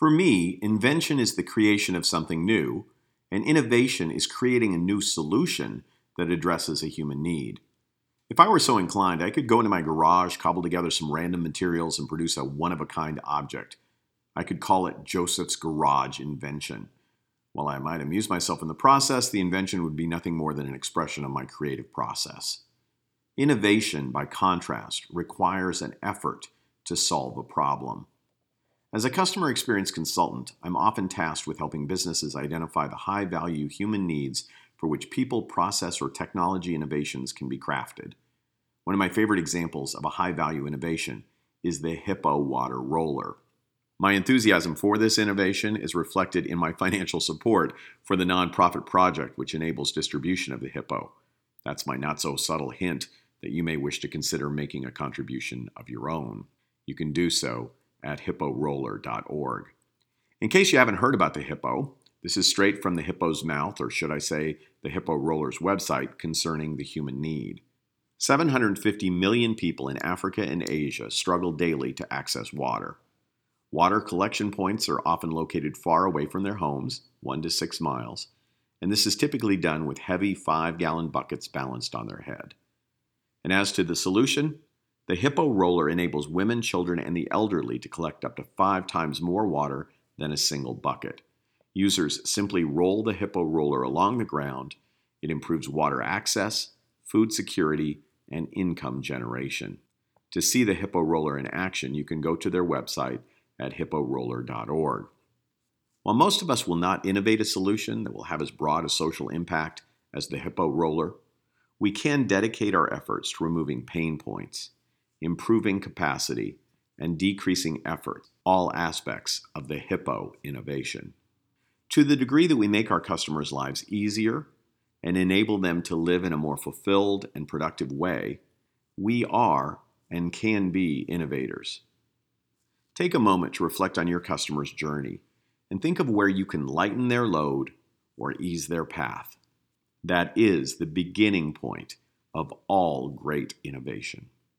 For me, invention is the creation of something new, and innovation is creating a new solution that addresses a human need. If I were so inclined, I could go into my garage, cobble together some random materials, and produce a one of a kind object. I could call it Joseph's Garage Invention. While I might amuse myself in the process, the invention would be nothing more than an expression of my creative process. Innovation, by contrast, requires an effort to solve a problem. As a customer experience consultant, I'm often tasked with helping businesses identify the high value human needs for which people, process, or technology innovations can be crafted. One of my favorite examples of a high value innovation is the Hippo Water Roller. My enthusiasm for this innovation is reflected in my financial support for the nonprofit project which enables distribution of the Hippo. That's my not so subtle hint that you may wish to consider making a contribution of your own. You can do so at hipporoller.org. In case you haven't heard about the Hippo, this is straight from the hippo's mouth, or should I say, the Hippo Roller's website concerning the human need. 750 million people in Africa and Asia struggle daily to access water. Water collection points are often located far away from their homes, one to six miles, and this is typically done with heavy five gallon buckets balanced on their head. And as to the solution, the Hippo Roller enables women, children, and the elderly to collect up to five times more water than a single bucket. Users simply roll the Hippo roller along the ground. It improves water access, food security, and income generation. To see the Hippo roller in action, you can go to their website at hipporoller.org. While most of us will not innovate a solution that will have as broad a social impact as the Hippo roller, we can dedicate our efforts to removing pain points, improving capacity, and decreasing effort, all aspects of the Hippo innovation. To the degree that we make our customers' lives easier and enable them to live in a more fulfilled and productive way, we are and can be innovators. Take a moment to reflect on your customer's journey and think of where you can lighten their load or ease their path. That is the beginning point of all great innovation.